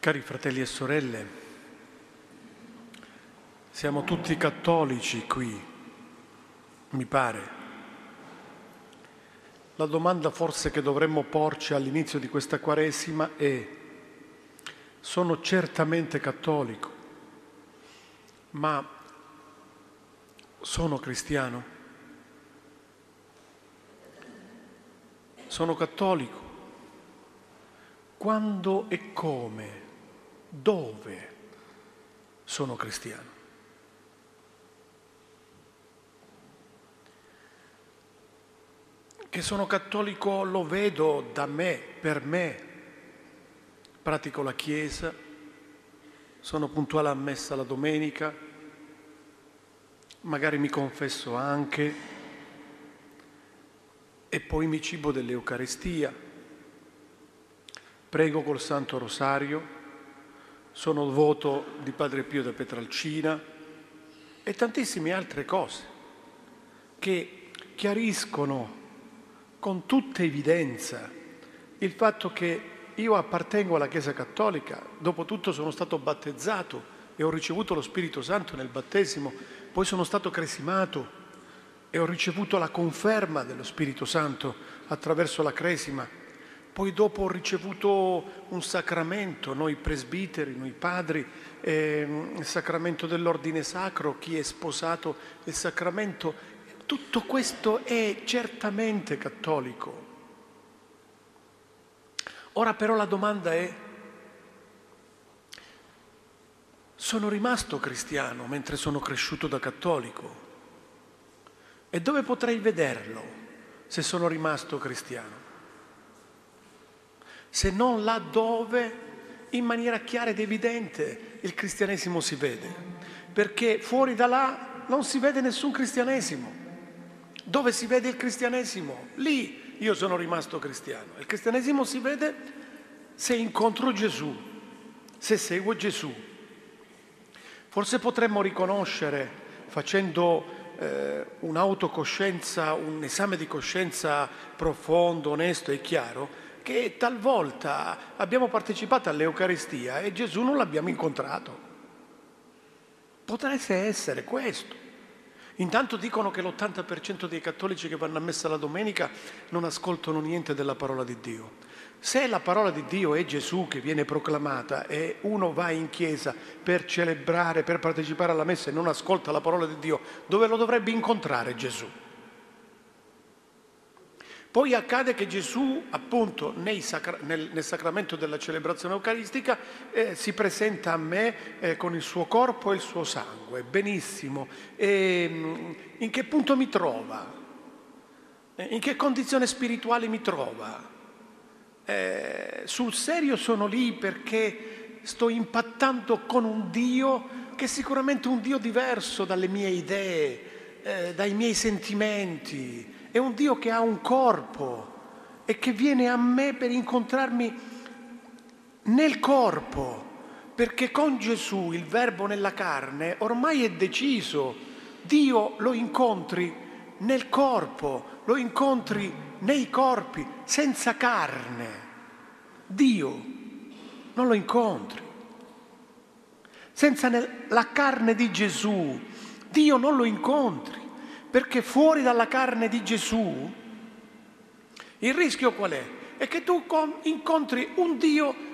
Cari fratelli e sorelle, siamo tutti cattolici qui, mi pare. La domanda forse che dovremmo porci all'inizio di questa Quaresima è, sono certamente cattolico, ma sono cristiano? Sono cattolico? Quando e come? Dove sono cristiano. Che sono cattolico lo vedo da me, per me. Pratico la Chiesa, sono puntuale a messa la domenica, magari mi confesso anche e poi mi cibo dell'Eucaristia, prego col Santo Rosario sono il voto di Padre Pio da Petralcina e tantissime altre cose che chiariscono con tutta evidenza il fatto che io appartengo alla Chiesa Cattolica, dopo tutto sono stato battezzato e ho ricevuto lo Spirito Santo nel battesimo, poi sono stato cresimato e ho ricevuto la conferma dello Spirito Santo attraverso la cresima poi dopo ho ricevuto un sacramento, noi presbiteri, noi padri, eh, il sacramento dell'ordine sacro, chi è sposato, il sacramento. Tutto questo è certamente cattolico. Ora però la domanda è, sono rimasto cristiano mentre sono cresciuto da cattolico? E dove potrei vederlo se sono rimasto cristiano? Se non là dove in maniera chiara ed evidente il cristianesimo si vede, perché fuori da là non si vede nessun cristianesimo. Dove si vede il cristianesimo? Lì io sono rimasto cristiano. Il cristianesimo si vede se incontro Gesù, se seguo Gesù. Forse potremmo riconoscere, facendo eh, un'autocoscienza, un esame di coscienza profondo, onesto e chiaro, che talvolta abbiamo partecipato all'Eucaristia e Gesù non l'abbiamo incontrato. Potrebbe essere questo. Intanto dicono che l'80% dei cattolici che vanno a messa la domenica non ascoltano niente della parola di Dio. Se la parola di Dio è Gesù che viene proclamata e uno va in chiesa per celebrare, per partecipare alla messa e non ascolta la parola di Dio, dove lo dovrebbe incontrare Gesù? Poi accade che Gesù, appunto, sacra- nel, nel, sacramento della celebrazione eucaristica, eh, si presenta a me eh, con il suo corpo e il suo sangue. Benissimo. E, mm, in che punto mi trova? Eh, in che condizione spirituale mi trova? Eh, sul serio sono lì perché sto impattando con un Dio che è sicuramente un Dio diverso dalle mie idee, eh, dai miei sentimenti è un Dio che ha un corpo e che viene a me per incontrarmi nel corpo, perché con Gesù, il Verbo nella carne, ormai è deciso. Dio lo incontri nel corpo, lo incontri nei corpi, senza carne. Dio non lo incontri. Senza la carne di Gesù, Dio non lo incontri. Perché fuori dalla carne di Gesù il rischio qual è? È che tu incontri un Dio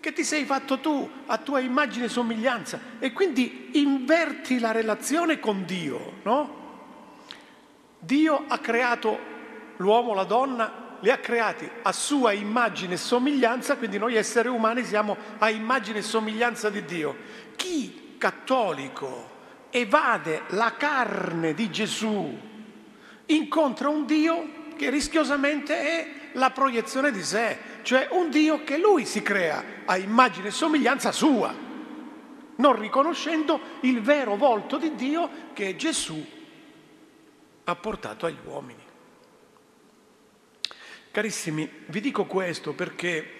che ti sei fatto tu, a tua immagine e somiglianza, e quindi inverti la relazione con Dio, no? Dio ha creato l'uomo, la donna, li ha creati a sua immagine e somiglianza, quindi noi esseri umani siamo a immagine e somiglianza di Dio. Chi cattolico evade la carne di Gesù, incontra un Dio che rischiosamente è la proiezione di sé, cioè un Dio che lui si crea a immagine e somiglianza sua, non riconoscendo il vero volto di Dio che Gesù ha portato agli uomini. Carissimi, vi dico questo perché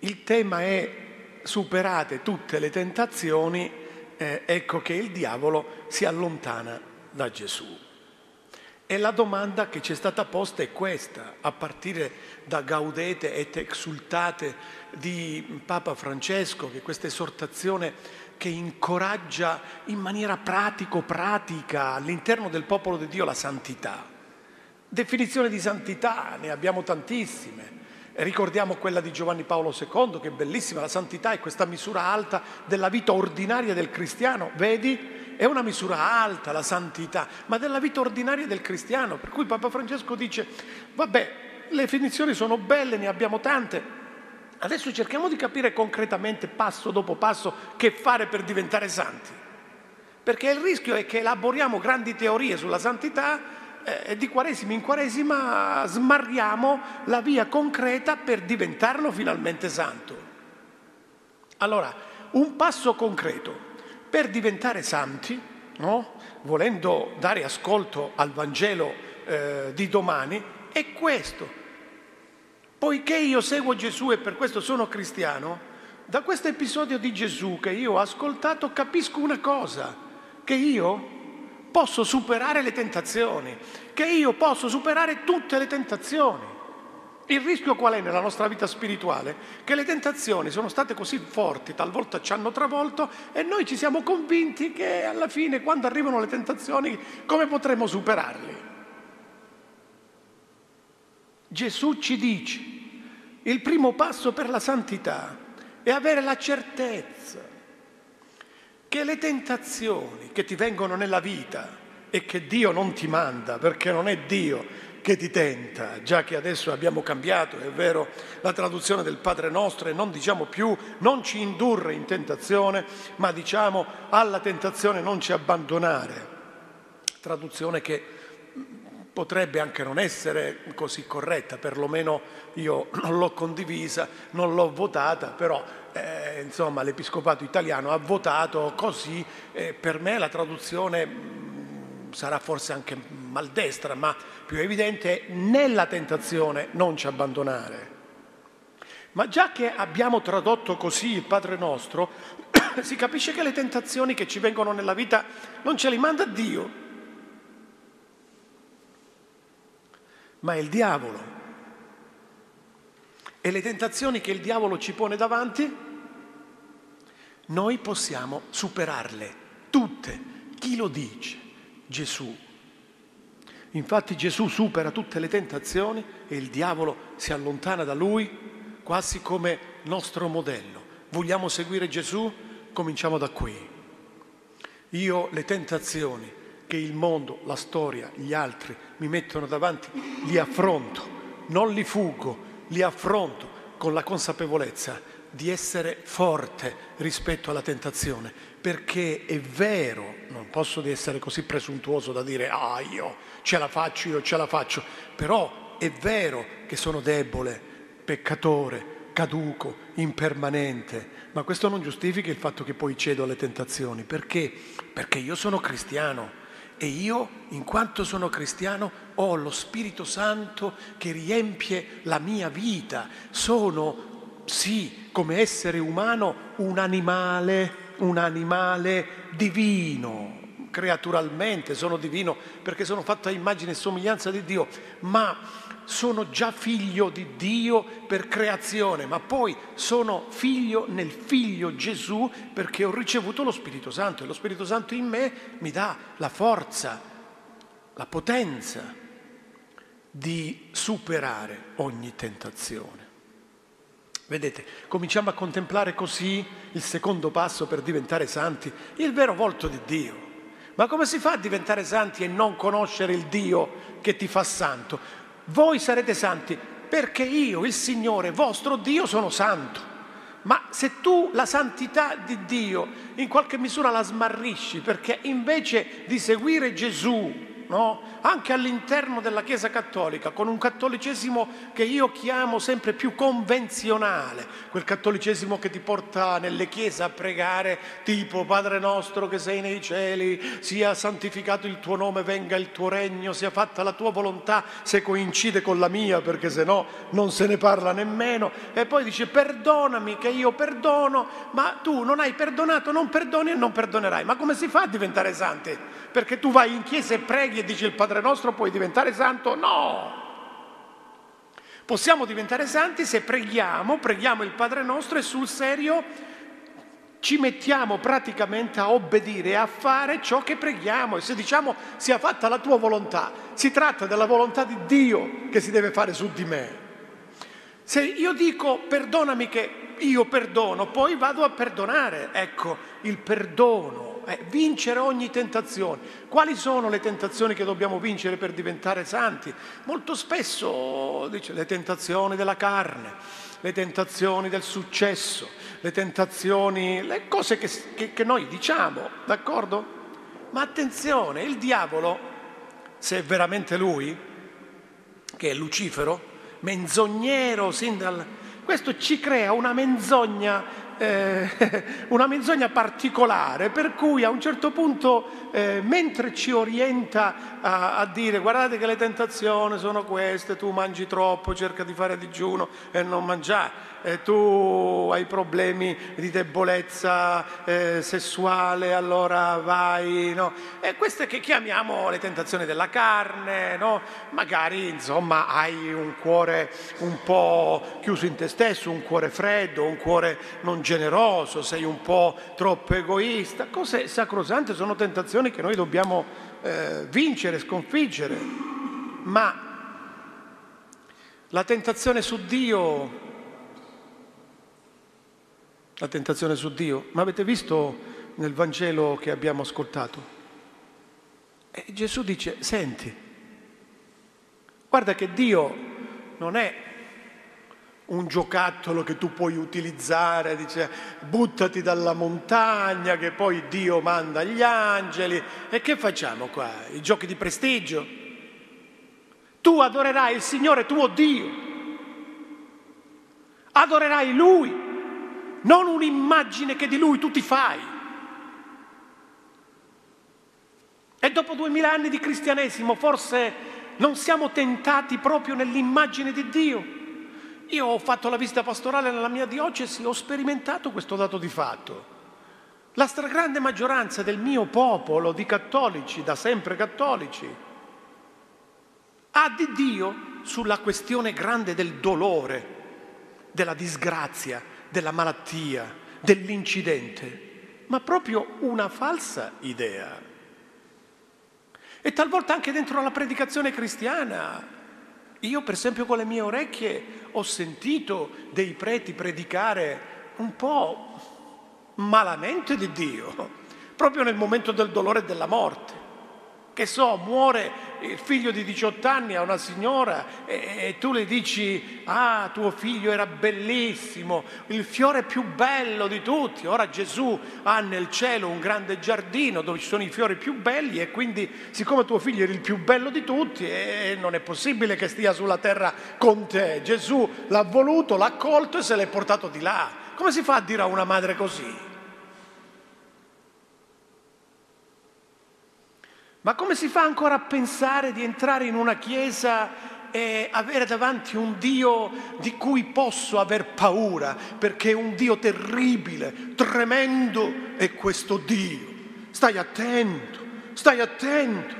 il tema è superate tutte le tentazioni eh, ecco che il diavolo si allontana da Gesù. E la domanda che ci è stata posta è questa, a partire da Gaudete et exultate di Papa Francesco, che questa esortazione che incoraggia in maniera pratico-pratica all'interno del popolo di Dio la santità. Definizione di santità, ne abbiamo tantissime. Ricordiamo quella di Giovanni Paolo II, che è bellissima, la santità è questa misura alta della vita ordinaria del cristiano, vedi? È una misura alta la santità, ma della vita ordinaria del cristiano, per cui Papa Francesco dice, vabbè, le definizioni sono belle, ne abbiamo tante, Adesso cerchiamo di capire concretamente, passo dopo passo, che fare per diventare santi. Perché il rischio è che elaboriamo grandi teorie sulla santità eh, di quaresima in quaresima smarriamo la via concreta per diventarlo finalmente santo. Allora, un passo concreto per diventare santi, no? volendo dare ascolto al Vangelo eh, di domani, è questo poiché io seguo Gesù e per questo sono cristiano, da questo episodio di Gesù che io ho ascoltato capisco una cosa, che io posso superare le tentazioni, che io posso superare tutte le tentazioni. Il rischio qual è nella nostra vita spirituale? Che le tentazioni sono state così forti, talvolta ci hanno travolto e noi ci siamo convinti che alla fine quando arrivano le tentazioni come potremo superarle? Gesù ci dice, il primo passo per la santità è avere la certezza che le tentazioni che ti vengono nella vita e che Dio non ti manda, perché non è Dio che ti tenta, già che adesso abbiamo cambiato, è vero, la traduzione del Padre nostro e non diciamo più non ci indurre in tentazione, ma diciamo alla tentazione non ci abbandonare. Traduzione che potrebbe anche non essere così corretta, perlomeno io non l'ho condivisa, non l'ho votata, però eh, l'Episcopato italiano ha votato così, eh, per me la traduzione mh, mm, sarà forse anche maldestra, ma più evidente nella tentazione non ci abbandonare. Ma già che abbiamo tradotto così il Padre nostro, si capisce che le tentazioni che ci vengono nella vita non ce le manda Dio, ma è il diavolo. E le tentazioni che il diavolo ci pone davanti, noi possiamo superarle tutte. Chi lo dice? Gesù. Infatti Gesù supera tutte le tentazioni e il diavolo si allontana da lui quasi come nostro modello. Vogliamo seguire Gesù? Cominciamo da qui. Io le tentazioni che il mondo, la storia, gli altri mi mettono davanti, li affronto, non li fuggo, li affronto con la consapevolezza di essere forte rispetto alla tentazione, perché è vero, non posso essere così presuntuoso da dire ah io ce la faccio, io ce la faccio, però è vero che sono debole, peccatore, caduco, impermanente, ma questo non giustifica il fatto che poi cedo alle tentazioni, perché? Perché io sono cristiano e io, in quanto sono cristiano, ho lo Spirito Santo che riempie la mia vita. Sono, sì, come essere umano, un animale, un animale divino. Creaturalmente sono divino perché sono fatto a immagine e somiglianza di Dio, ma sono già figlio di Dio per creazione, ma poi sono figlio nel figlio Gesù perché ho ricevuto lo Spirito Santo e lo Spirito Santo in me mi dà la forza, la potenza di superare ogni tentazione. Vedete, cominciamo a contemplare così il secondo passo per diventare santi, il vero volto di Dio. Ma come si fa a diventare santi e non conoscere il Dio che ti fa santo? Voi sarete santi perché io, il Signore, vostro Dio, sono santo. Ma se tu la santità di Dio in qualche misura la smarrisci perché invece di seguire Gesù, no? Anche all'interno della Chiesa Cattolica, con un cattolicesimo che io chiamo sempre più convenzionale, quel cattolicesimo che ti porta nelle chiese a pregare tipo Padre nostro che sei nei cieli, sia santificato il tuo nome, venga il tuo regno, sia fatta la tua volontà, se coincide con la mia, perché se no non se ne parla nemmeno, e poi dice perdonami che io perdono, ma tu non hai perdonato, non perdoni e non perdonerai. Ma come si fa a diventare santi? Perché tu vai in chiesa e preghi e dici il Padre Padre nostro puoi diventare santo? No! Possiamo diventare santi se preghiamo, preghiamo il Padre nostro e sul serio ci mettiamo praticamente a obbedire a fare ciò che preghiamo e se diciamo sia fatta la tua volontà, si tratta della volontà di Dio che si deve fare su di me. Se io dico perdonami che io perdono, poi vado a perdonare, ecco il perdono, eh, vincere ogni tentazione. Quali sono le tentazioni che dobbiamo vincere per diventare santi? Molto spesso dice le tentazioni della carne, le tentazioni del successo, le tentazioni, le cose che, che, che noi diciamo, d'accordo? Ma attenzione, il diavolo, se è veramente lui, che è Lucifero, menzognero sin dal... Questo ci crea una menzogna eh, una menzogna particolare per cui a un certo punto, eh, mentre ci orienta a, a, dire guardate che le tentazioni sono queste, tu mangi troppo, cerca di fare digiuno e non mangiare, eh, tu hai problemi di debolezza eh, sessuale, allora vai, no? E queste che chiamiamo le tentazioni della carne, no? Magari, insomma, hai un cuore un po' chiuso in te stesso, un cuore freddo, un cuore non generoso, sei un po' troppo egoista. Cose sacrosante sono tentazioni che noi dobbiamo eh, vincere, sconfiggere. Ma la tentazione su Dio la tentazione su Dio. Ma avete visto nel Vangelo che abbiamo ascoltato? E Gesù dice, senti, guarda che Dio non è un giocattolo che tu puoi utilizzare, dice buttati dalla montagna che poi Dio manda gli angeli. E che facciamo qua? I giochi di prestigio? Tu adorerai il Signore tuo Dio, adorerai Lui non un'immagine che di lui tu ti fai. E dopo duemila anni di cristianesimo forse non siamo tentati proprio nell'immagine di Dio. Io ho fatto la visita pastorale nella mia diocesi, ho sperimentato questo dato di fatto. La stragrande maggioranza del mio popolo di cattolici, da sempre cattolici, ha di Dio sulla questione grande del dolore, della disgrazia, della malattia, dell'incidente, ma proprio una falsa idea. E talvolta anche dentro la predicazione cristiana. Io per esempio con le mie orecchie ho sentito dei preti predicare un po' malamente di Dio, proprio nel momento del dolore e della morte. Che so, muore il figlio di 18 anni a una signora e, e, tu le dici, ah, tuo figlio era bellissimo, il fiore più bello di tutti. Ora Gesù ha nel cielo un grande giardino dove ci sono i fiori più belli e quindi siccome tuo figlio era il più bello di tutti e non è possibile che stia sulla terra con te. Gesù l'ha voluto, l'ha accolto e se l'è portato di là. Come si fa a dire a una madre così? Ma come si fa ancora a pensare di entrare in una chiesa e avere davanti un Dio di cui posso aver paura, perché è un Dio terribile, tremendo è questo Dio. Stai attento, stai attento,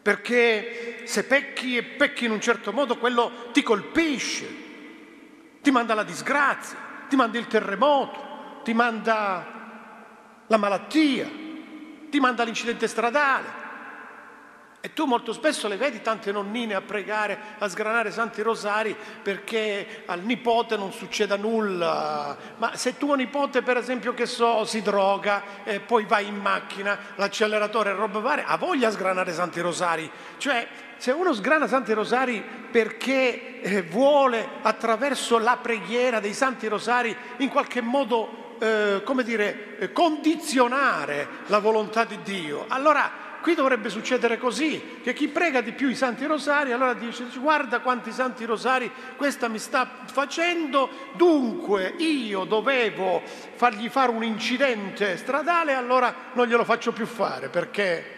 perché se pecchi e pecchi in un certo modo, quello ti colpisce, ti manda la disgrazia, ti manda il terremoto, ti manda la malattia ti manda l'incidente stradale. E tu molto spesso le vedi tante nonnine a pregare, a sgranare santi rosari perché al nipote non succeda nulla. Ma se tuo nipote, per esempio, che so, si droga e poi vai in macchina, l'acceleratore e roba varie, ha voglia a sgranare santi rosari. Cioè, se uno sgrana santi rosari perché eh, vuole attraverso la preghiera dei santi rosari in qualche modo eh, come dire, eh, condizionare la volontà di Dio. Allora qui dovrebbe succedere così, che chi prega di più i santi rosari, allora dice guarda quanti santi rosari questa mi sta facendo, dunque io dovevo fargli fare un incidente stradale, allora non glielo faccio più fare perché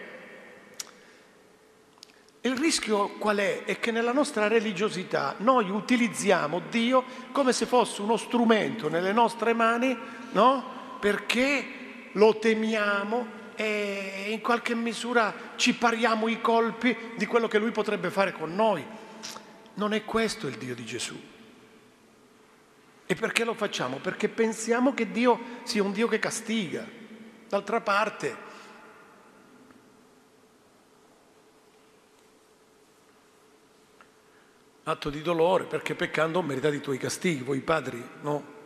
il rischio qual è? È che nella nostra religiosità noi utilizziamo Dio come se fosse uno strumento nelle nostre mani, no? Perché lo temiamo e in qualche misura ci pariamo i colpi di quello che lui potrebbe fare con noi. Non è questo il Dio di Gesù. E perché lo facciamo? Perché pensiamo che Dio sia un Dio che castiga. D'altra parte, atto di dolore, perché peccando ho meritato i tuoi castighi, voi padri, no?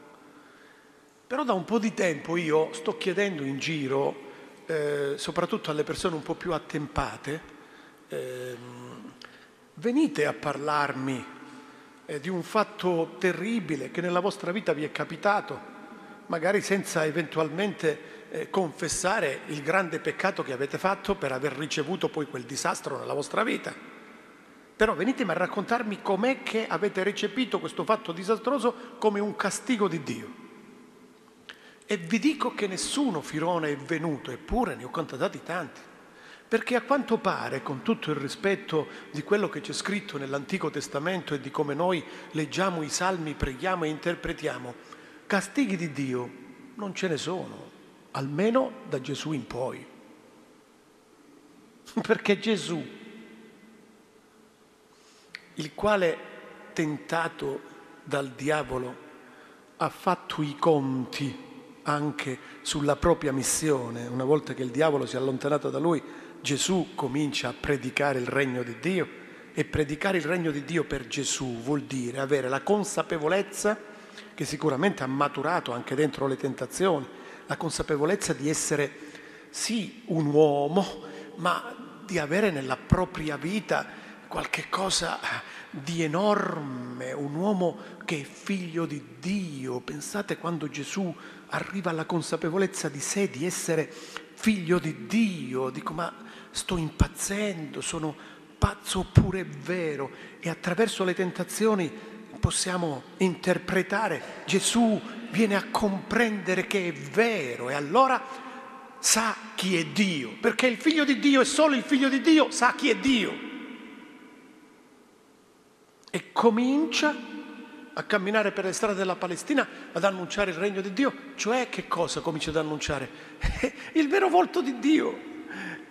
Però da un po' di tempo io sto chiedendo in giro, eh, soprattutto alle persone un po' più attempate, eh, venite a parlarmi eh, di un fatto terribile che nella vostra vita vi è capitato, magari senza eventualmente eh, confessare il grande peccato che avete fatto per aver ricevuto poi quel disastro nella vostra vita. Però venitemi a raccontarmi com'è che avete recepito questo fatto disastroso come un castigo di Dio. E vi dico che nessuno firone è venuto, eppure ne ho contatati tanti. Perché a quanto pare, con tutto il rispetto di quello che c'è scritto nell'Antico Testamento e di come noi leggiamo i salmi, preghiamo e interpretiamo, castighi di Dio non ce ne sono, almeno da Gesù in poi. Perché Gesù, il quale tentato dal diavolo ha fatto i conti anche sulla propria missione, una volta che il diavolo si è allontanato da lui, Gesù comincia a predicare il regno di Dio. E predicare il regno di Dio per Gesù vuol dire avere la consapevolezza che sicuramente ha maturato anche dentro le tentazioni, la consapevolezza di essere sì un uomo, ma di avere nella propria vita qualche cosa di enorme, un uomo che è figlio di Dio. Pensate quando Gesù arriva alla consapevolezza di sé, di essere figlio di Dio, dico ma sto impazzendo, sono pazzo oppure è vero e attraverso le tentazioni possiamo interpretare Gesù viene a comprendere che è vero e allora sa chi è Dio, perché il figlio di Dio è solo il figlio di Dio, sa chi è Dio. E comincia a camminare per le strade della Palestina ad annunciare il regno di Dio, cioè che cosa comincia ad annunciare? il vero volto di Dio,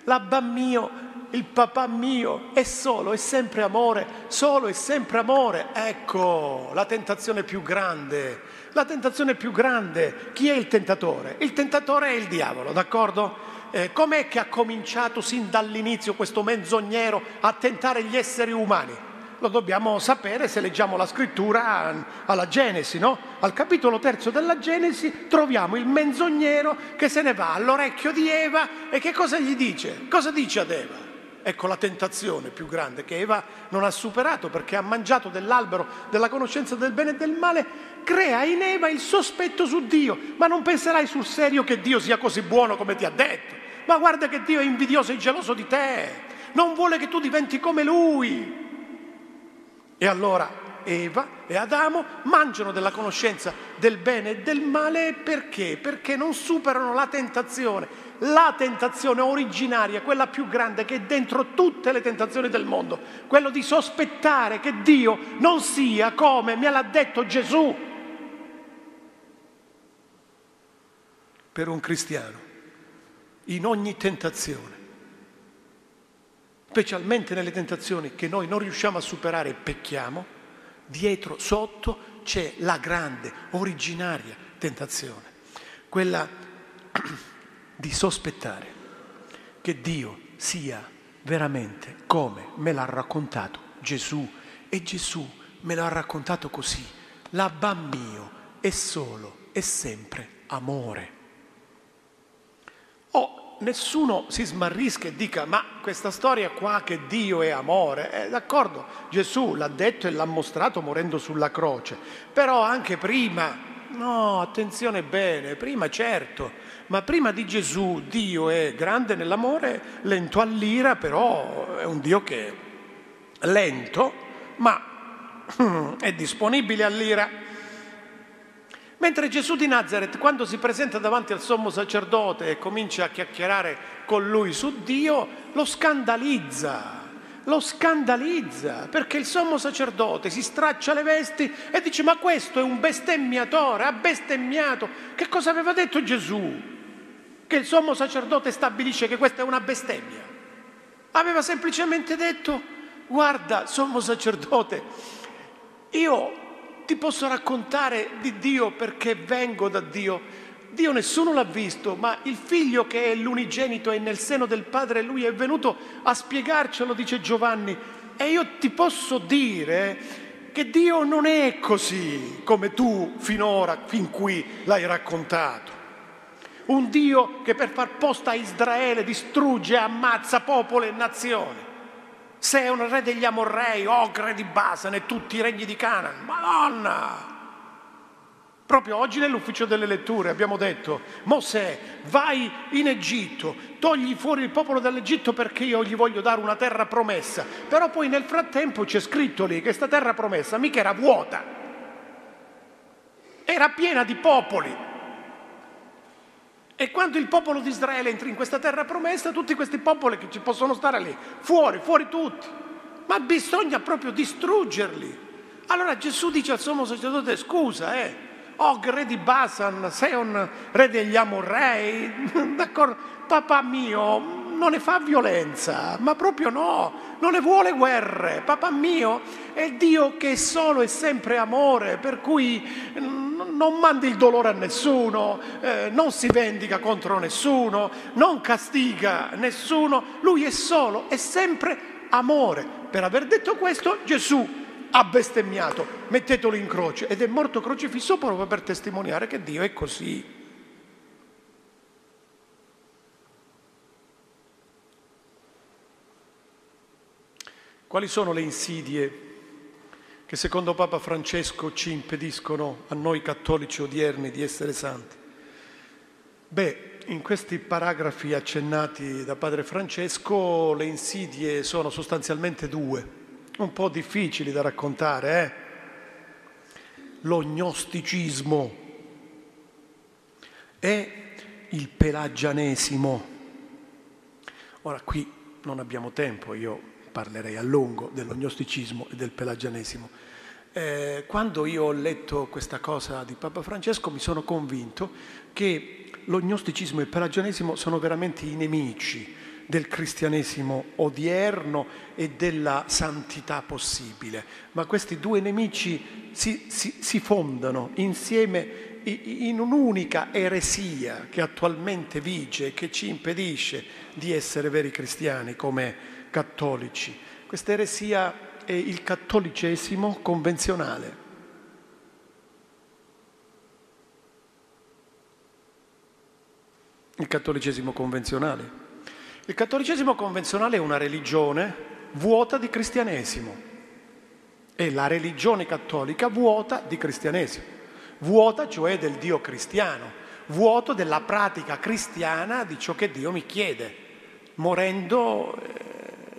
l'abba mio, il papà mio, è solo, è sempre amore, solo e sempre amore. Ecco la tentazione più grande, la tentazione più grande. Chi è il tentatore? Il tentatore è il diavolo, d'accordo? Eh, com'è che ha cominciato sin dall'inizio questo menzognero a tentare gli esseri umani? Lo dobbiamo sapere se leggiamo la scrittura alla Genesi, no? Al capitolo terzo della Genesi troviamo il menzognero che se ne va all'orecchio di Eva e che cosa gli dice? Cosa dice ad Eva? Ecco la tentazione più grande che Eva non ha superato perché ha mangiato dell'albero della conoscenza del bene e del male, crea in Eva il sospetto su Dio. Ma non penserai sul serio che Dio sia così buono come ti ha detto. Ma guarda che Dio è invidioso e geloso di te. Non vuole che tu diventi come Lui. E allora Eva e Adamo mangiano della conoscenza del bene e del male perché? Perché non superano la tentazione, la tentazione originaria, quella più grande che è dentro tutte le tentazioni del mondo, quello di sospettare che Dio non sia come me l'ha detto Gesù. Per un cristiano, in ogni tentazione, specialmente nelle tentazioni che noi non riusciamo a superare e pecchiamo, dietro, sotto, c'è la grande, originaria tentazione, quella di sospettare che Dio sia veramente come me l'ha raccontato Gesù e Gesù me l'ha raccontato così. L'Abba mio è solo e sempre amore. Nessuno si smarrisca e dica ma questa storia qua che Dio è amore, eh, d'accordo, Gesù l'ha detto e l'ha mostrato morendo sulla croce, però anche prima, no, attenzione bene, prima certo, ma prima di Gesù Dio è grande nell'amore, lento all'ira, però è un Dio che è lento, ma è disponibile all'ira. Mentre Gesù di Nazareth, quando si presenta davanti al sommo sacerdote e comincia a chiacchierare con lui su Dio, lo scandalizza, lo scandalizza, perché il sommo sacerdote si straccia le vesti e dice ma questo è un bestemmiatore, ha bestemmiato. Che cosa aveva detto Gesù? che il sommo sacerdote stabilisce che questa è una bestemmia. Aveva semplicemente detto, guarda, sommo sacerdote, io ti posso raccontare di Dio perché vengo da Dio. Dio nessuno l'ha visto, ma il figlio che è l'unigenito è nel seno del Padre, lui è venuto a spiegarcelo, dice Giovanni. E io ti posso dire che Dio non è così come tu finora, fin qui l'hai raccontato. Un Dio che per far posta a Israele distrugge e ammazza popolo e nazioni. Sei un re degli Amorrei, Ogre di Basan e tutti i regni di Canaan. Madonna! Proprio oggi nell'ufficio delle letture abbiamo detto, Mosè, vai in Egitto, togli fuori il popolo dall'Egitto perché io gli voglio dare una terra promessa. Però poi nel frattempo c'è scritto lì che questa terra promessa mica era vuota, era piena di popoli. E quando il popolo di Israele entra in questa terra promessa, tutti questi popoli che ci possono stare lì, fuori, fuori tutti. Ma bisogna proprio distruggerli. Allora Gesù dice al sommo sacerdote, scusa, eh, Og, re di Basan, Seon, re degli Amorrei, d'accordo? Papà mio non ne fa violenza, ma proprio no, non ne vuole guerre. Papà mio è Dio che è solo e sempre amore, per cui non manda il dolore a nessuno, eh, non si vendica contro nessuno, non castiga nessuno, lui è solo e sempre amore. Per aver detto questo Gesù ha bestemmiato, mettetelo in croce ed è morto crocifisso proprio per testimoniare che Dio è così. Quali sono le insidie che secondo Papa Francesco ci impediscono a noi cattolici odierni di essere santi? Beh, in questi paragrafi accennati da Padre Francesco le insidie sono sostanzialmente due, un po' difficili da raccontare, eh? L'ognosticismo e il pelagianesimo. Ora qui non abbiamo tempo, io parlerei a lungo dell'ognosticismo e del pelagianesimo. Eh, quando io ho letto questa cosa di Papa Francesco mi sono convinto che l'ognosticismo e il pelagianesimo sono veramente i nemici del cristianesimo odierno e della santità possibile, ma questi due nemici si, si, si fondano insieme in un'unica eresia che attualmente vige e che ci impedisce di essere veri cristiani come cattolici. Questa eresia è il cattolicesimo convenzionale. Il cattolicesimo convenzionale. Il cattolicesimo convenzionale è una religione vuota di cristianesimo. È la religione cattolica vuota di cristianesimo. Vuota cioè del Dio cristiano, vuoto della pratica cristiana di ciò che Dio mi chiede, morendo eh,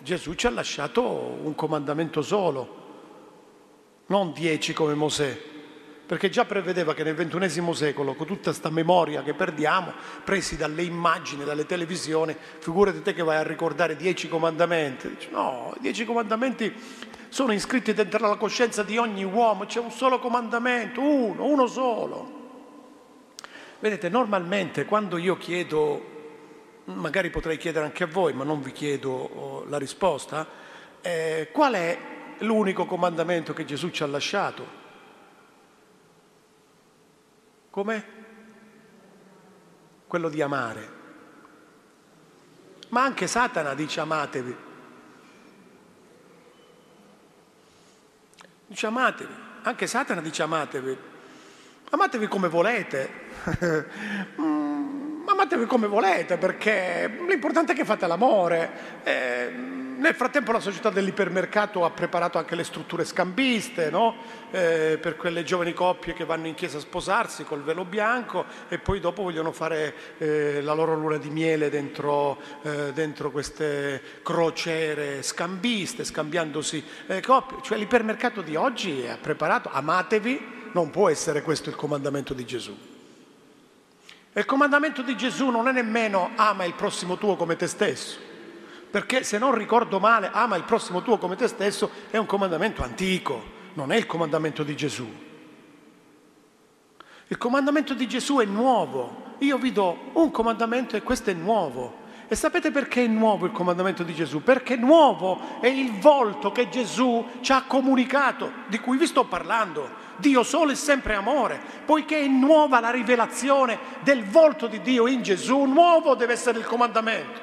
Gesù ci ha lasciato un comandamento solo, non dieci come Mosè, perché già prevedeva che nel ventunesimo secolo, con tutta questa memoria che perdiamo, presi dalle immagini, dalle televisioni, figurati te che vai a ricordare dieci comandamenti. No, i dieci comandamenti sono iscritti dentro la coscienza di ogni uomo, c'è un solo comandamento, uno, uno solo. Vedete, normalmente quando io chiedo magari potrei chiedere anche a voi, ma non vi chiedo oh, la risposta, eh, qual è l'unico comandamento che Gesù ci ha lasciato? Com'è? Quello di amare. Ma anche Satana dice amatevi. Dice amatevi. Anche Satana dice amatevi. Amatevi come volete. Amatevi come volete, perché l'importante è che fate l'amore. Eh, nel frattempo la società dell'ipermercato ha preparato anche le strutture scambiste, no? eh, per quelle giovani coppie che vanno in chiesa a sposarsi col velo bianco e poi dopo vogliono fare eh, la loro luna di miele dentro, eh, dentro queste crociere scambiste, scambiandosi eh, coppie. Cioè l'ipermercato di oggi ha preparato, amatevi, non può essere questo il comandamento di Gesù. Il comandamento di Gesù non è nemmeno ama il prossimo tuo come te stesso, perché se non ricordo male, ama il prossimo tuo come te stesso è un comandamento antico, non è il comandamento di Gesù. Il comandamento di Gesù è nuovo. Io vi do un comandamento e questo è nuovo. E sapete perché è nuovo il comandamento di Gesù? Perché nuovo è il volto che Gesù ci ha comunicato, di cui vi sto parlando. Dio solo è sempre amore, poiché è nuova la rivelazione del volto di Dio in Gesù, nuovo deve essere il comandamento.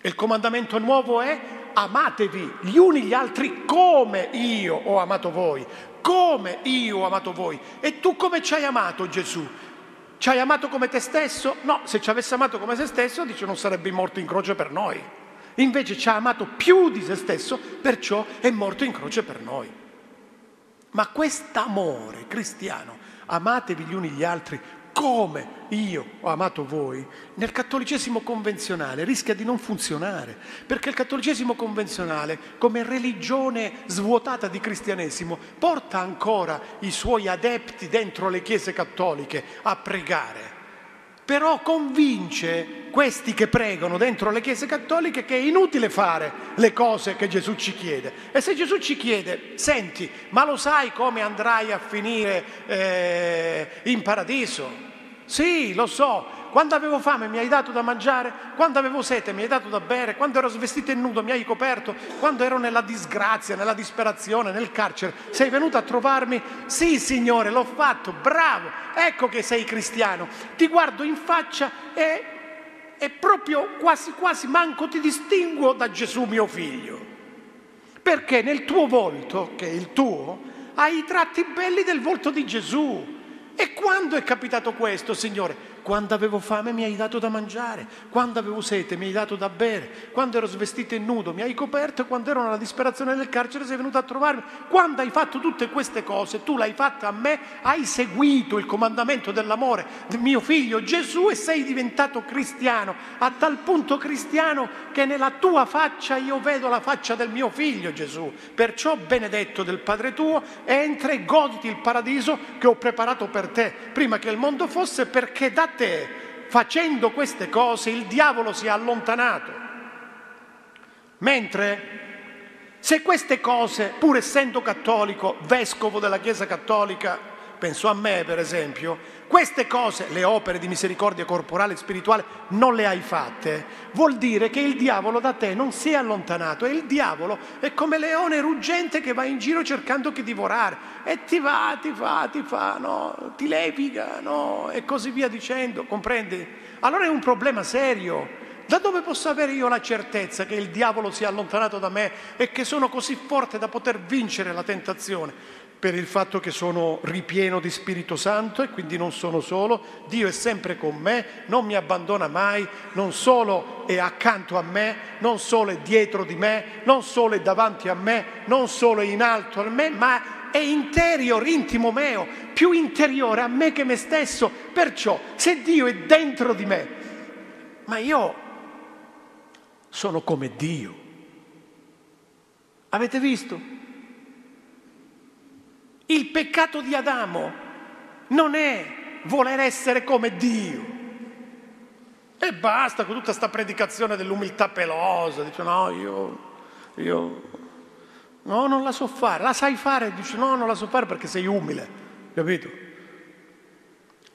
E il comandamento nuovo è amatevi gli uni gli altri come io ho amato voi, come io ho amato voi. E tu come ci hai amato Gesù? Ci hai amato come te stesso? No, se ci avesse amato come se stesso, dice non sarebbe morto in croce per noi. Invece ci ha amato più di se stesso, perciò è morto in croce per noi. Ma quest'amore cristiano, amatevi gli uni gli altri come io ho amato voi, nel cattolicesimo convenzionale rischia di non funzionare, perché il cattolicesimo convenzionale, come religione svuotata di cristianesimo, porta ancora i suoi adepti dentro le chiese cattoliche a pregare però convince questi che pregano dentro le chiese cattoliche che è inutile fare le cose che Gesù ci chiede. E se Gesù ci chiede, senti, ma lo sai come andrai a finire eh, in paradiso? Sì, lo so. Quando avevo fame mi hai dato da mangiare, quando avevo sete mi hai dato da bere, quando ero svestito e nudo mi hai coperto, quando ero nella disgrazia, nella disperazione, nel carcere, sei venuto a trovarmi? Sì, Signore, l'ho fatto, bravo, ecco che sei cristiano. Ti guardo in faccia e, e proprio quasi quasi manco ti distinguo da Gesù mio figlio. Perché nel tuo volto, che è il tuo, hai i tratti belli del volto di Gesù. E quando è capitato questo, Signore? Quando avevo fame mi hai dato da mangiare, quando avevo sete mi hai dato da bere, quando ero svestito e nudo mi hai coperto quando ero nella disperazione del carcere sei venuto a trovarmi. Quando hai fatto tutte queste cose, tu l'hai fatta a me, hai seguito il comandamento dell'amore del mio figlio Gesù e sei diventato cristiano, a tal punto cristiano che nella tua faccia io vedo la faccia del mio figlio Gesù. Perciò benedetto del Padre tuo, entra e goditi il paradiso che ho preparato per te prima che il mondo fosse perché da te, facendo queste cose, il diavolo si è allontanato. Mentre se queste cose, pur essendo cattolico, vescovo della Chiesa cattolica, penso a me per esempio, queste cose, le opere di misericordia corporale e spirituale, non le hai fatte, vuol dire che il diavolo da te non si è allontanato e il diavolo è come leone ruggente che va in giro cercando chi divorare e ti va, ti fa, ti fa, no, ti leviga, no, e così via dicendo, comprendi? Allora è un problema serio. Da dove posso avere io la certezza che il diavolo sia allontanato da me e che sono così forte da poter vincere la tentazione? Per il fatto che sono ripieno di Spirito Santo e quindi non sono solo, Dio è sempre con me, non mi abbandona mai, non solo è accanto a me, non solo è dietro di me, non solo è davanti a me, non solo è in alto a me, ma è interior, intimo meo, più interiore a me che me stesso. Perciò se Dio è dentro di me, ma io sono come Dio. Avete visto? Il peccato di Adamo non è voler essere come Dio. E basta con tutta questa predicazione dell'umiltà pelosa, dice no, io, io, no, non la so fare, la sai fare, dice no, non la so fare perché sei umile, capito?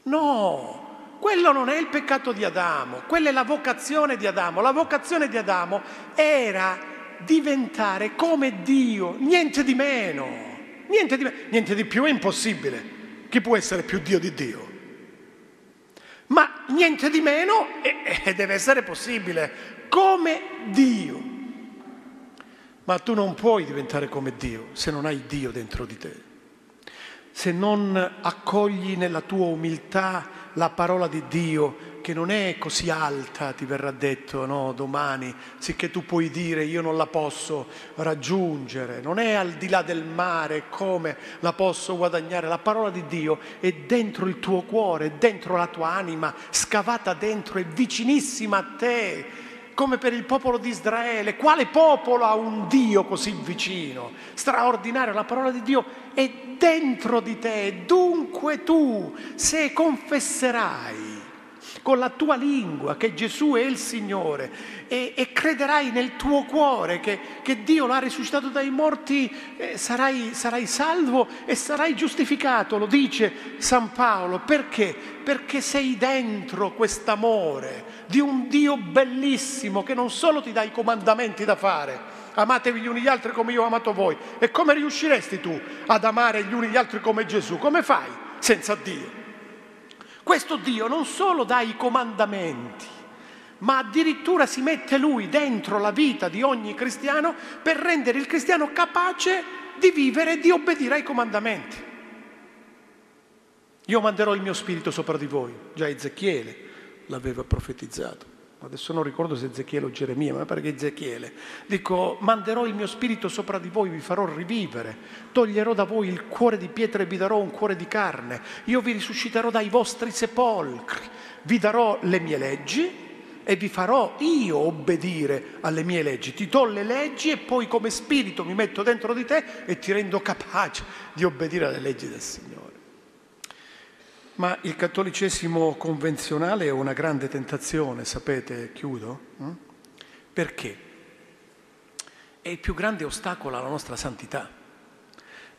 No, quello non è il peccato di Adamo, quella è la vocazione di Adamo. La vocazione di Adamo era diventare come Dio, niente di meno. Niente di, niente di più è impossibile. Chi può essere più Dio di Dio? Ma niente di meno e, e deve essere possibile, come Dio. Ma tu non puoi diventare come Dio se non hai Dio dentro di te, se non accogli nella tua umiltà la parola di Dio che non è così alta, ti verrà detto no, domani, sicché tu puoi dire io non la posso raggiungere, non è al di là del mare come la posso guadagnare. La parola di Dio è dentro il tuo cuore, è dentro la tua anima, scavata dentro, è vicinissima a te come per il popolo di Israele. Quale popolo ha un Dio così vicino? Straordinario, la parola di Dio è dentro di te. Dunque tu, se confesserai con la tua lingua che Gesù è il Signore e, e crederai nel tuo cuore che, che, Dio l'ha risuscitato dai morti, eh, sarai, sarai salvo e sarai giustificato, lo dice San Paolo. Perché? Perché sei dentro quest'amore di un Dio bellissimo che non solo ti dà i comandamenti da fare, amatevi gli uni gli altri come io ho amato voi. E come riusciresti tu ad amare gli uni gli altri come Gesù? Come fai senza Dio? Questo Dio non solo dà i comandamenti, ma addirittura si mette lui dentro la vita di ogni cristiano per rendere il cristiano capace di vivere e di obbedire ai comandamenti. Io manderò il mio spirito sopra di voi, già Ezechiele l'aveva profetizzato adesso non ricordo se Ezechiele o Geremia, ma perché Ezechiele, dico, manderò il mio spirito sopra di voi, vi farò rivivere, toglierò da voi il cuore di pietra e vi darò un cuore di carne, io vi risusciterò dai vostri sepolcri, vi darò le mie leggi e vi farò io obbedire alle mie leggi, ti do le leggi e poi come spirito mi metto dentro di te e ti rendo capace di obbedire alle leggi del Signore. Ma il cattolicesimo convenzionale è una grande tentazione, sapete, chiudo? Mm? Perché? È il più grande ostacolo alla nostra santità,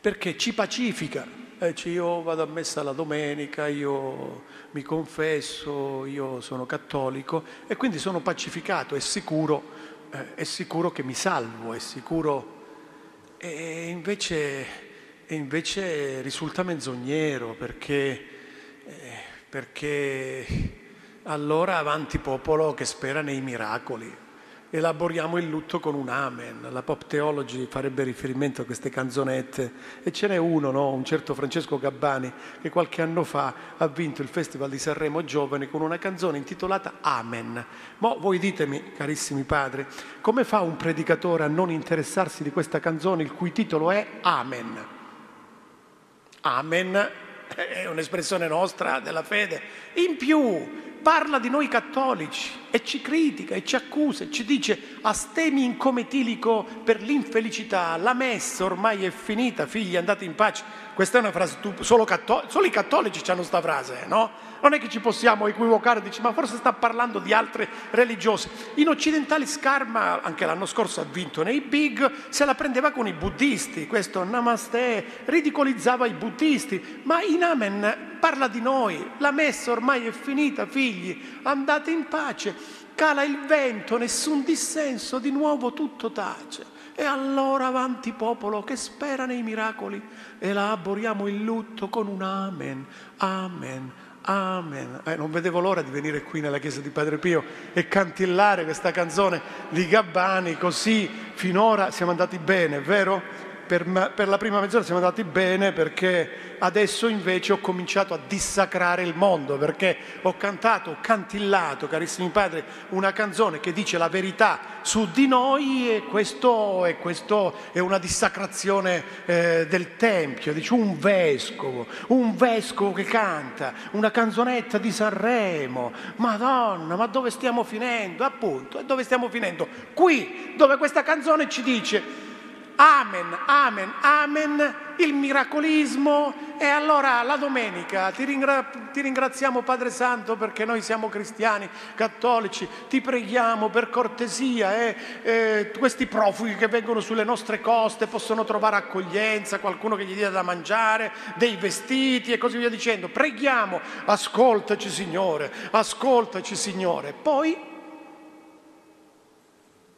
perché ci pacifica, eh, io vado a messa la domenica, io mi confesso, io sono cattolico e quindi sono pacificato, è sicuro, eh, è sicuro che mi salvo, è sicuro... E invece, invece risulta menzognero perché perché allora avanti popolo che spera nei miracoli. Elaboriamo il lutto con un amen. La pop theology farebbe riferimento a queste canzonette e ce n'è uno, no? un certo Francesco Gabbani, che qualche anno fa ha vinto il Festival di Sanremo Giovani con una canzone intitolata Amen. Ma voi ditemi, carissimi padri, come fa un predicatore a non interessarsi di questa canzone il cui titolo è Amen? Amen è un'espressione nostra della fede. In più parla di noi cattolici e ci critica e ci accusa e ci dice astemi in come tilico per l'infelicità, la messa ormai è finita, figli andate in pace. Questa è una frase, tu, solo, catto- solo, i cattolici hanno questa frase, no? Non è che ci possiamo equivocare, dici, ma forse sta parlando di altre religiose. In occidentali Scarma, anche l'anno scorso ha vinto nei big, se la prendeva con i buddisti, questo namaste ridicolizzava i buddisti, ma in Amen parla di noi, la messa ormai è finita, figli, andate in pace, cala il vento, nessun dissenso, di nuovo tutto tace. E allora avanti popolo che spera nei miracoli, elaboriamo il lutto con un amen, amen, Amen. Eh, non vedevo l'ora di venire qui nella chiesa di Padre Pio e cantillare questa canzone di Gabbani, così finora siamo andati bene, vero? Per, per la prima mezz'ora siamo andati bene perché adesso invece ho cominciato a dissacrare il mondo, perché ho cantato, ho cantillato, carissimi padri, una canzone che dice la verità su di noi e questo, e questo è una dissacrazione eh, del Tempio, dice un vescovo, un vescovo che canta, una canzonetta di Sanremo, Madonna, ma dove stiamo finendo? Appunto, dove stiamo finendo? Qui, dove questa canzone ci dice Amen, amen, amen, il miracolismo. E allora la domenica ti, ringra- ti, ringraziamo Padre Santo perché noi siamo cristiani, cattolici, ti preghiamo per cortesia eh, eh, questi profughi che vengono sulle nostre coste possono trovare accoglienza, qualcuno che gli dia da mangiare, dei vestiti e così via dicendo. Preghiamo, ascoltaci Signore, ascoltaci Signore. Poi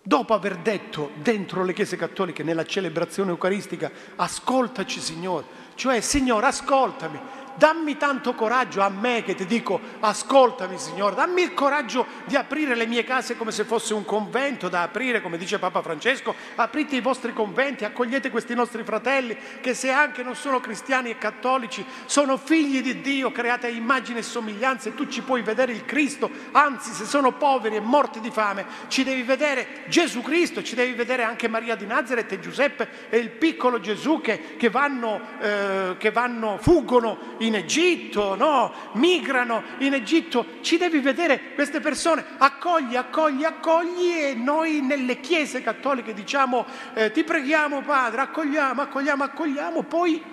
dopo aver detto dentro le chiese cattoliche nella celebrazione eucaristica, ascoltaci Signore, cioè Signore ascoltami, dammi tanto coraggio a me che ti dico ascoltami Signore, dammi il coraggio di aprire le mie case come se fosse un convento da aprire, come dice Papa Francesco, aprite i vostri conventi, accogliete questi nostri fratelli che se anche non sono cristiani e cattolici, sono figli di Dio, creati a immagine e somiglianza e tu ci puoi vedere il Cristo, anzi se sono poveri e morti di fame, ci devi vedere Gesù Cristo, ci devi vedere anche Maria di Nazareth e Giuseppe e il piccolo Gesù che, che vanno, eh, che vanno, fuggono in Egitto, no? migrano in Egitto, ci devi vedere queste persone, accogli, accogli, accogli e noi nelle chiese cattoliche diciamo eh, ti preghiamo Padre, accogliamo, accogliamo, accogliamo, poi...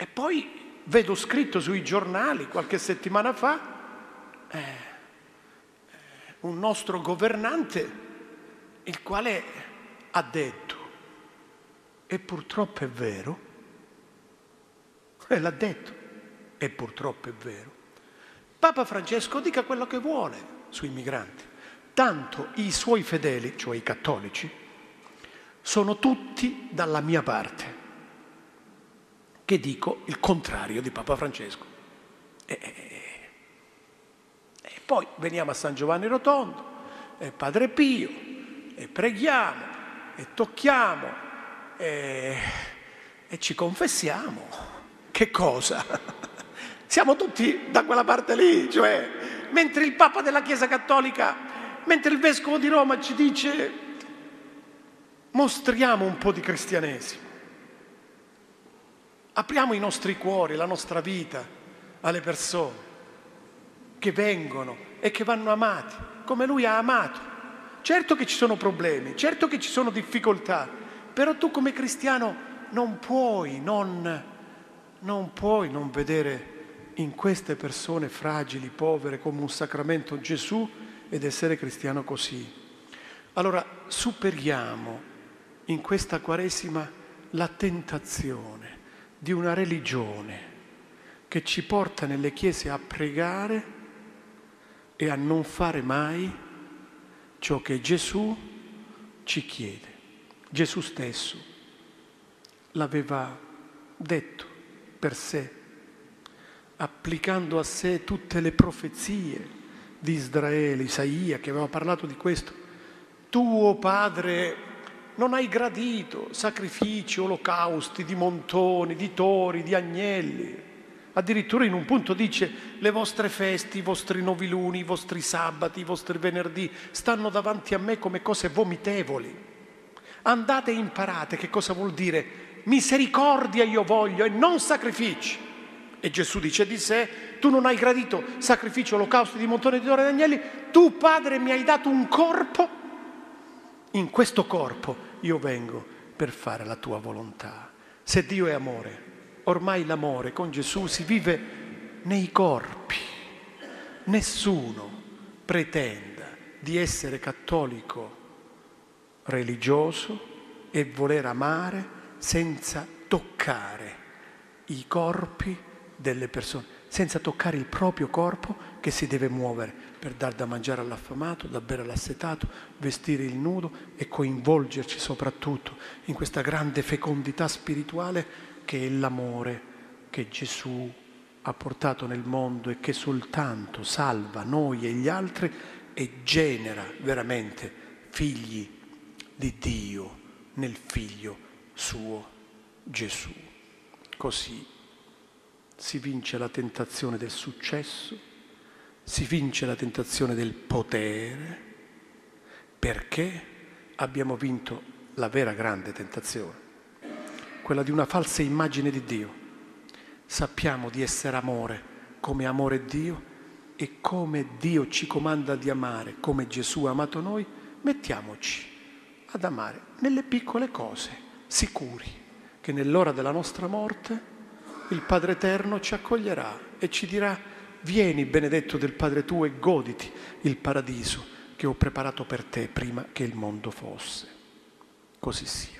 E poi vedo scritto sui giornali qualche settimana fa eh, un nostro governante il quale ha detto, e purtroppo è vero, e l'ha detto, e purtroppo è vero, Papa Francesco dica quello che vuole sui migranti, tanto i suoi fedeli, cioè i cattolici, sono tutti dalla mia parte, che dico il contrario di Papa Francesco. E, e, e poi veniamo a San Giovanni Rotondo, e Padre Pio, e preghiamo, e tocchiamo, e, e ci confessiamo. Che cosa? Siamo tutti da quella parte lì, cioè, mentre il Papa della Chiesa Cattolica, mentre il Vescovo di Roma ci dice mostriamo un po' di cristianesimo. Apriamo i nostri cuori, la nostra vita alle persone che vengono e che vanno amati, come lui ha amato. Certo che ci sono problemi, certo che ci sono difficoltà, però tu come cristiano non puoi non, non, puoi non vedere in queste persone fragili, povere, come un sacramento Gesù ed essere cristiano così. Allora superiamo in questa Quaresima la tentazione di una religione che ci porta nelle chiese a pregare e a non fare mai ciò che Gesù ci chiede. Gesù stesso l'aveva detto per sé, applicando a sé tutte le profezie di Israele, Isaia, che aveva parlato di questo. Tuo padre non hai gradito sacrifici, olocausti di montoni, di tori, di agnelli. Addirittura in un punto dice le vostre feste, i vostri noviluni, i vostri sabati, i vostri venerdì stanno davanti a me come cose vomitevoli. Andate e imparate che cosa vuol dire misericordia io voglio e non sacrifici. E Gesù dice di sé, tu non hai gradito sacrifici, olocausti di montoni di tori e di agnelli, tu Padre mi hai dato un corpo, in questo corpo io vengo per fare la tua volontà. Se Dio è amore, ormai l'amore con Gesù si vive nei corpi. Nessuno pretenda di essere cattolico religioso e voler amare senza toccare i corpi delle persone, senza toccare il proprio corpo che si deve muovere per dar da mangiare all'affamato, da bere all'assetato, vestire il nudo e coinvolgerci soprattutto in questa grande fecondità spirituale che è l'amore che Gesù ha portato nel mondo e che soltanto salva noi e gli altri e genera veramente figli di Dio nel figlio suo Gesù. Così si vince la tentazione del successo si vince la tentazione del potere perché abbiamo vinto la vera grande tentazione, quella di una falsa immagine di Dio. Sappiamo di essere amore come amore Dio e come Dio ci comanda di amare, come Gesù ha amato noi, mettiamoci ad amare nelle piccole cose, sicuri che nell'ora della nostra morte il Padre Eterno ci accoglierà e ci dirà Vieni, benedetto del Padre tuo, e goditi il paradiso che ho preparato per te prima che il mondo fosse. Così sia.